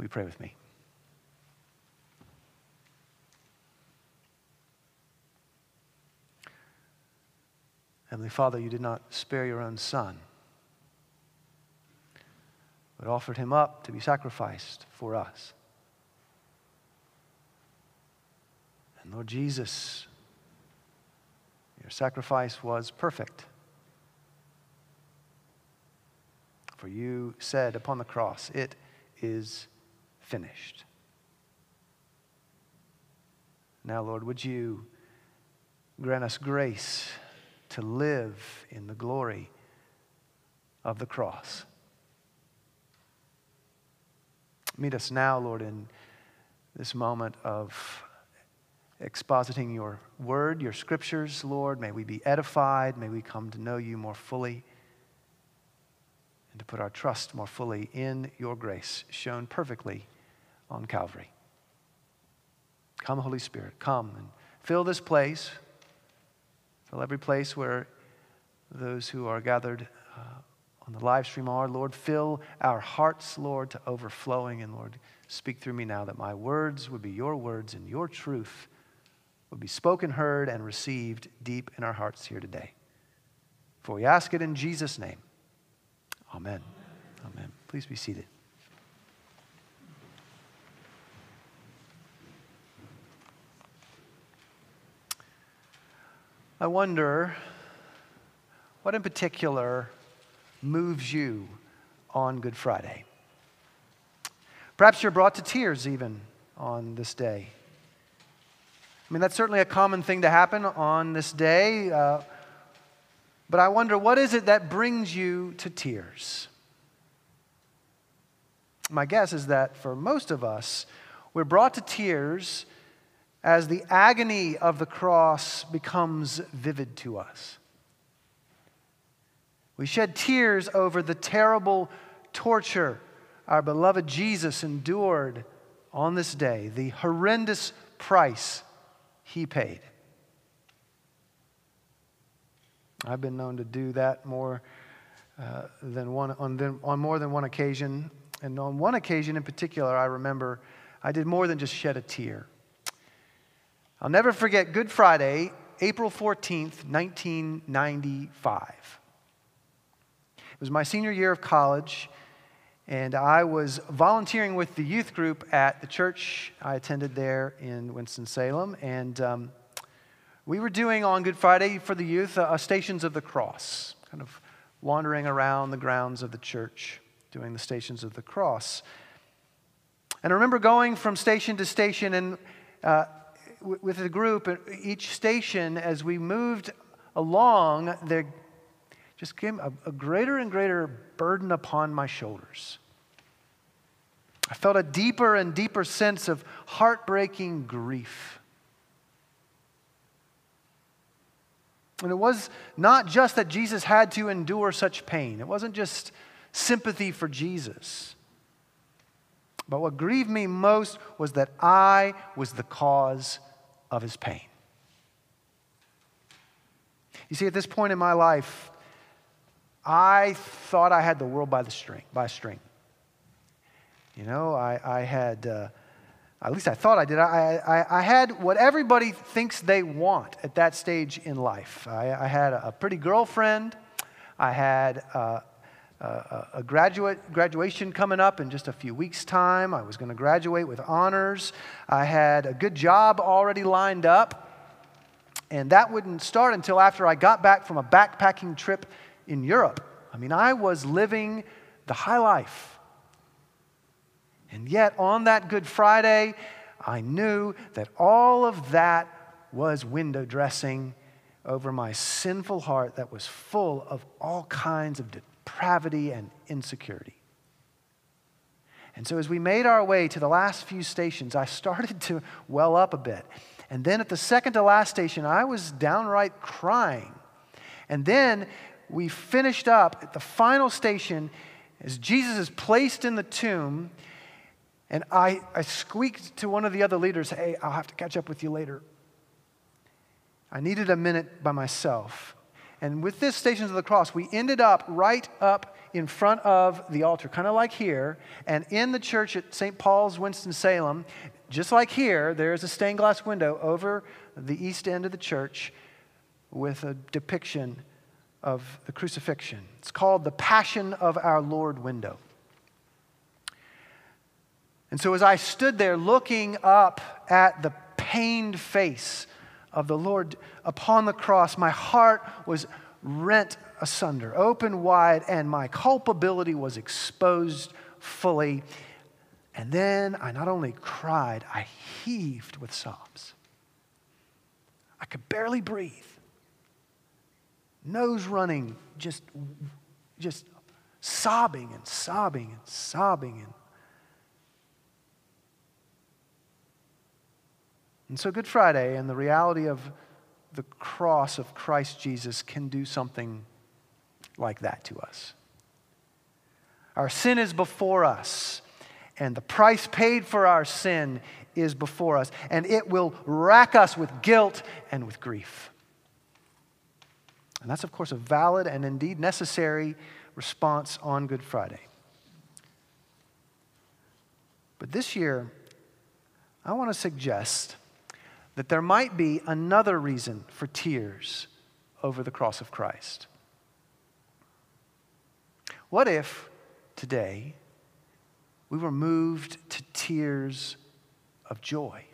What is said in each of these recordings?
Will you pray with me? Heavenly Father, you did not spare your own Son, but offered him up to be sacrificed for us. And Lord Jesus, your sacrifice was perfect. For you said upon the cross, It is finished. Now, Lord, would you grant us grace to live in the glory of the cross? Meet us now, Lord, in this moment of expositing your word, your scriptures, Lord. May we be edified. May we come to know you more fully and to put our trust more fully in your grace shown perfectly on Calvary. Come, Holy Spirit, come and fill this place, fill every place where those who are gathered uh, on the live stream are. Lord, fill our hearts, Lord, to overflowing. And Lord, speak through me now that my words would be your words and your truth would be spoken, heard, and received deep in our hearts here today. For we ask it in Jesus' name. Amen. Amen. Please be seated. I wonder what in particular moves you on Good Friday. Perhaps you're brought to tears even on this day. I mean, that's certainly a common thing to happen on this day. Uh, but I wonder, what is it that brings you to tears? My guess is that for most of us, we're brought to tears as the agony of the cross becomes vivid to us. We shed tears over the terrible torture our beloved Jesus endured on this day, the horrendous price he paid. I've been known to do that more uh, than one, on, on more than one occasion. And on one occasion in particular, I remember I did more than just shed a tear. I'll never forget Good Friday, April 14th, 1995. It was my senior year of college, and I was volunteering with the youth group at the church I attended there in Winston-Salem. And um, we were doing on Good Friday for the youth uh, Stations of the Cross, kind of wandering around the grounds of the church doing the Stations of the Cross. And I remember going from station to station and uh, with the group, at each station, as we moved along, there just came a, a greater and greater burden upon my shoulders. I felt a deeper and deeper sense of heartbreaking grief. And it was not just that Jesus had to endure such pain, it wasn't just sympathy for Jesus. But what grieved me most was that I was the cause of his pain. You see, at this point in my life, I thought I had the world by the string, by string. You know, I, I had uh, at least I thought I did. I, I, I, had what everybody thinks they want at that stage in life. I, I had a pretty girlfriend. I had uh, a, a graduate, graduation coming up in just a few weeks' time. I was going to graduate with honors. I had a good job already lined up. And that wouldn't start until after I got back from a backpacking trip in Europe. I mean, I was living the high life. And yet, on that Good Friday, I knew that all of that was window dressing over my sinful heart that was full of all kinds of depravity and insecurity. And so, as we made our way to the last few stations, I started to well up a bit. And then at the second to last station, I was downright crying. And then we finished up at the final station as Jesus is placed in the tomb and I, I squeaked to one of the other leaders, hey, I'll have to catch up with you later. I needed a minute by myself. And with this Stations of the Cross, we ended up right up in front of the altar, kind of like here. And in the church at St. Paul's, Winston-Salem, just like here, there's a stained glass window over the east end of the church with a depiction of the crucifixion. It's called the Passion of Our Lord window. And so as I stood there looking up at the pained face of the Lord upon the cross, my heart was rent asunder, open wide, and my culpability was exposed fully. And then I not only cried, I heaved with sobs. I could barely breathe. Nose running, just, just sobbing and sobbing and sobbing. And, and so, Good Friday and the reality of the cross of Christ Jesus can do something like that to us. Our sin is before us, and the price paid for our sin is before us, and it will rack us with guilt and with grief. And that's, of course, a valid and indeed necessary response on Good Friday. But this year, I want to suggest that there might be another reason for tears over the cross of Christ. What if today we were moved to tears of joy?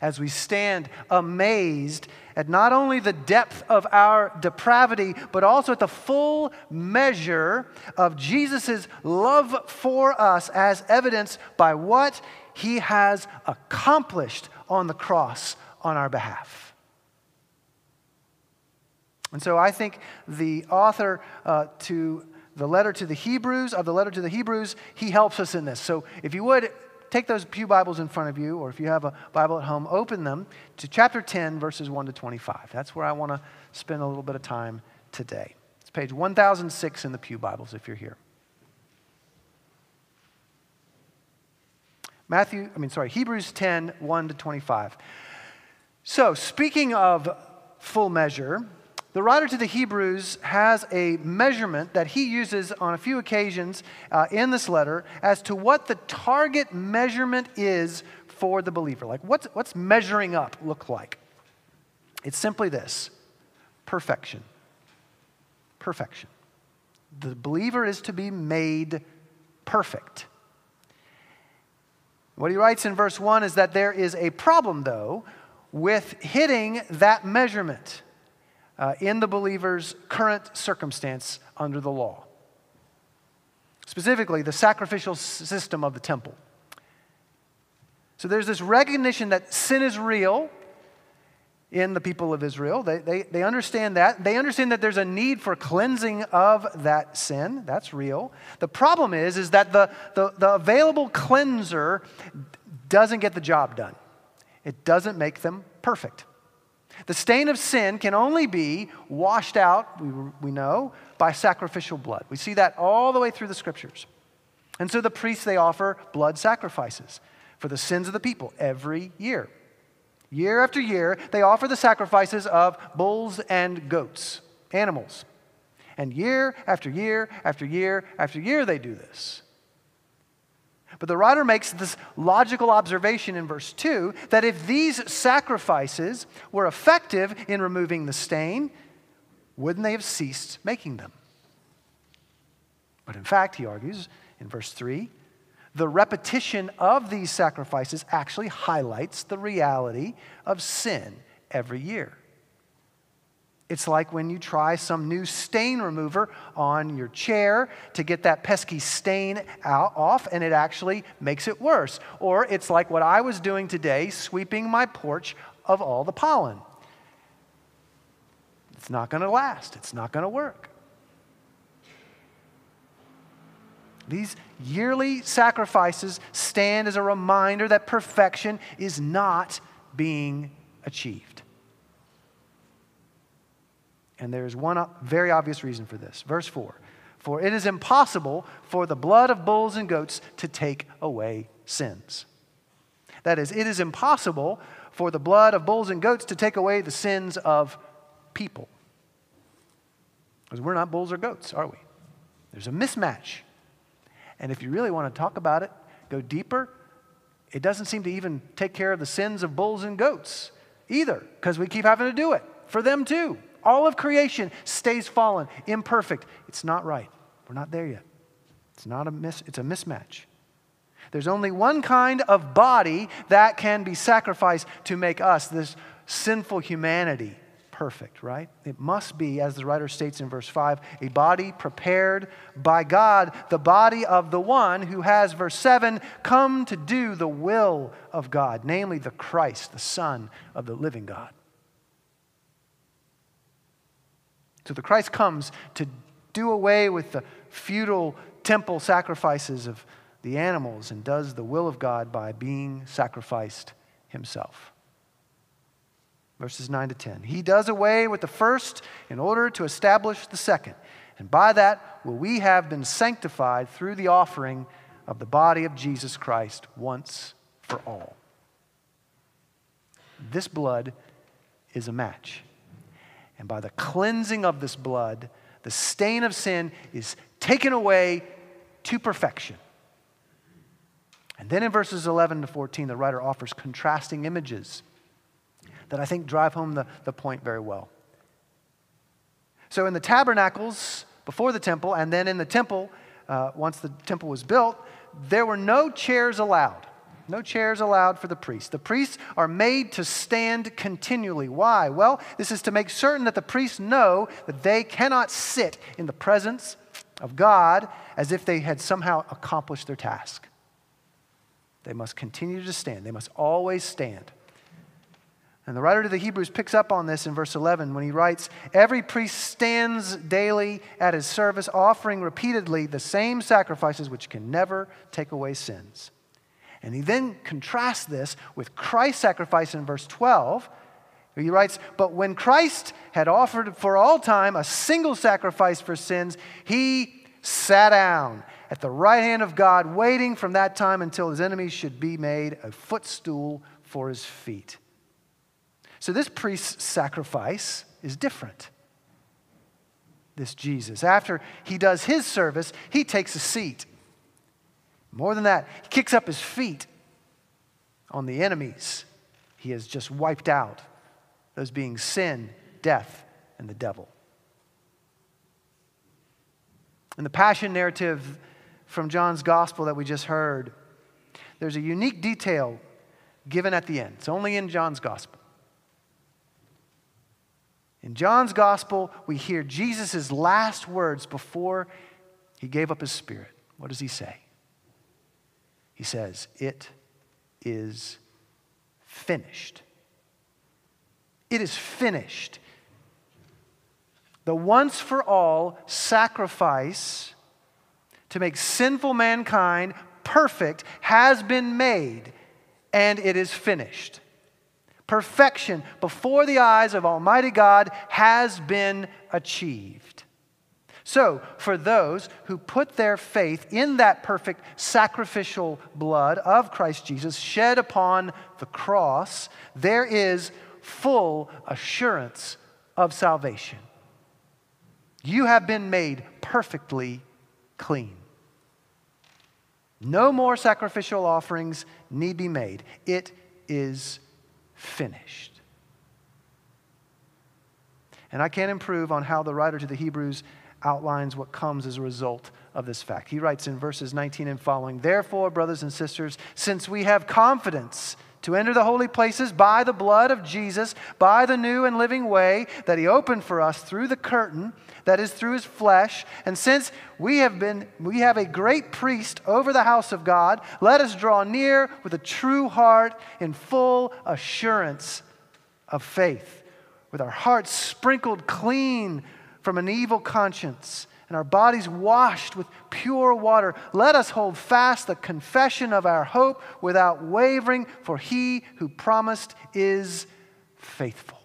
As we stand amazed at not only the depth of our depravity, but also at the full measure of Jesus' love for us, as evidenced by what he has accomplished on the cross on our behalf. And so I think the author uh, to the letter to the Hebrews, of the letter to the Hebrews, he helps us in this. So if you would, take those Pew Bibles in front of you, or if you have a Bible at home, open them to chapter 10, verses 1 to 25. That's where I want to spend a little bit of time today. It's page 1006 in the Pew Bibles if you're here. Matthew, I mean, sorry, Hebrews 10, 1 to 25. So, speaking of full measure, the writer to the Hebrews has a measurement that he uses on a few occasions uh, in this letter as to what the target measurement is for the believer. Like, what's, what's measuring up look like? It's simply this perfection. Perfection. The believer is to be made perfect. What he writes in verse 1 is that there is a problem, though, with hitting that measurement uh, in the believer's current circumstance under the law. Specifically, the sacrificial system of the temple. So there's this recognition that sin is real in the people of Israel. They, they, they understand that. They understand that there's a need for cleansing of that sin. That's real. The problem is, is that the, the, the available cleanser doesn't get the job done. It doesn't make them perfect. The stain of sin can only be washed out, we, we know, by sacrificial blood. We see that all the way through the scriptures. And so the priests, they offer blood sacrifices for the sins of the people every year. Year after year, they offer the sacrifices of bulls and goats, animals. And year after year after year after year, they do this. But the writer makes this logical observation in verse 2 that if these sacrifices were effective in removing the stain, wouldn't they have ceased making them? But in fact, he argues in verse 3, the repetition of these sacrifices actually highlights the reality of sin every year. It's like when you try some new stain remover on your chair to get that pesky stain out, off, and it actually makes it worse. Or it's like what I was doing today, sweeping my porch of all the pollen. It's not going to last, it's not going to work. These yearly sacrifices stand as a reminder that perfection is not being achieved. And there is one very obvious reason for this. Verse 4 For it is impossible for the blood of bulls and goats to take away sins. That is, it is impossible for the blood of bulls and goats to take away the sins of people. Because we're not bulls or goats, are we? There's a mismatch. And if you really want to talk about it, go deeper, it doesn't seem to even take care of the sins of bulls and goats either, because we keep having to do it for them too. All of creation stays fallen, imperfect. It's not right. We're not there yet. It's not a mis- it's a mismatch. There's only one kind of body that can be sacrificed to make us, this sinful humanity, perfect, right? It must be, as the writer states in verse 5, a body prepared by God, the body of the one who has, verse 7, come to do the will of God, namely the Christ, the Son of the living God. So the Christ comes to do away with the futile temple sacrifices of the animals and does the will of God by being sacrificed himself. Verses 9 to 10. He does away with the first in order to establish the second. And by that will we have been sanctified through the offering of the body of Jesus Christ once for all. This blood is a match. And by the cleansing of this blood, the stain of sin is taken away to perfection. And then in verses 11 to 14, the writer offers contrasting images that I think drive home the, the point very well. So in the tabernacles before the temple, and then in the temple, uh, once the temple was built, there were no chairs allowed. No chairs allowed for the priests. The priests are made to stand continually. Why? Well, this is to make certain that the priests know that they cannot sit in the presence of God as if they had somehow accomplished their task. They must continue to stand, they must always stand. And the writer to the Hebrews picks up on this in verse 11 when he writes, Every priest stands daily at his service, offering repeatedly the same sacrifices which can never take away sins. And he then contrasts this with Christ's sacrifice in verse 12. He writes, But when Christ had offered for all time a single sacrifice for sins, he sat down at the right hand of God, waiting from that time until his enemies should be made a footstool for his feet. So this priest's sacrifice is different. This Jesus. After he does his service, he takes a seat more than that, he kicks up his feet on the enemies he has just wiped out, those being sin, death, and the devil. In the passion narrative from John's gospel that we just heard, there's a unique detail given at the end. It's only in John's gospel. In John's gospel, we hear Jesus' last words before he gave up his spirit. What does he say? He says, It is finished. It is finished. The once for all sacrifice to make sinful mankind perfect has been made, and it is finished. Perfection before the eyes of Almighty God has been achieved. So, for those who put their faith in that perfect sacrificial blood of Christ Jesus shed upon the cross, there is full assurance of salvation. You have been made perfectly clean. No more sacrificial offerings need be made. It is finished. And I can't improve on how the writer to the Hebrews outlines what comes as a result of this fact. He writes in verses 19 and following Therefore, brothers and sisters, since we have confidence to enter the holy places by the blood of Jesus, by the new and living way that he opened for us through the curtain that is through his flesh and since we have been we have a great priest over the house of God let us draw near with a true heart in full assurance of faith with our hearts sprinkled clean from an evil conscience and our bodies washed with pure water, let us hold fast the confession of our hope without wavering, for he who promised is faithful.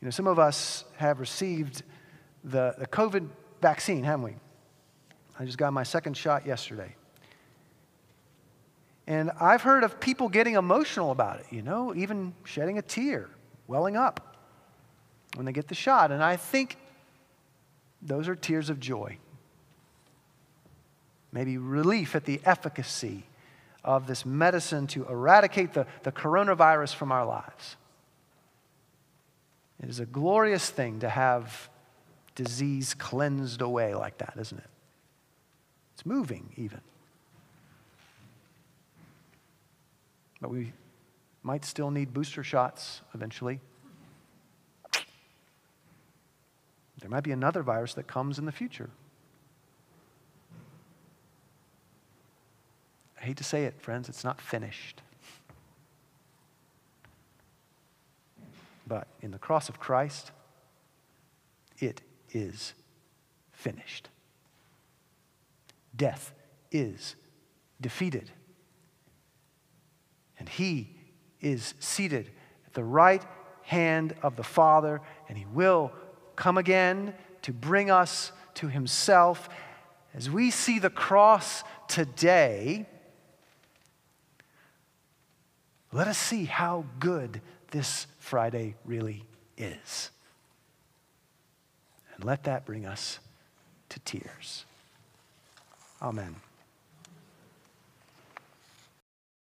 You know, some of us have received the, the COVID vaccine, haven't we? I just got my second shot yesterday. And I've heard of people getting emotional about it, you know, even shedding a tear welling up when they get the shot. And I think those are tears of joy. Maybe relief at the efficacy of this medicine to eradicate the, the coronavirus from our lives. It is a glorious thing to have disease cleansed away like that, isn't it? It's moving, even. But we might still need booster shots eventually. There might be another virus that comes in the future. I hate to say it, friends, it's not finished. But in the cross of Christ, it is finished. Death is defeated. And he is seated at the right hand of the Father, and he will come again to bring us to himself. As we see the cross today, let us see how good this Friday really is. And let that bring us to tears. Amen.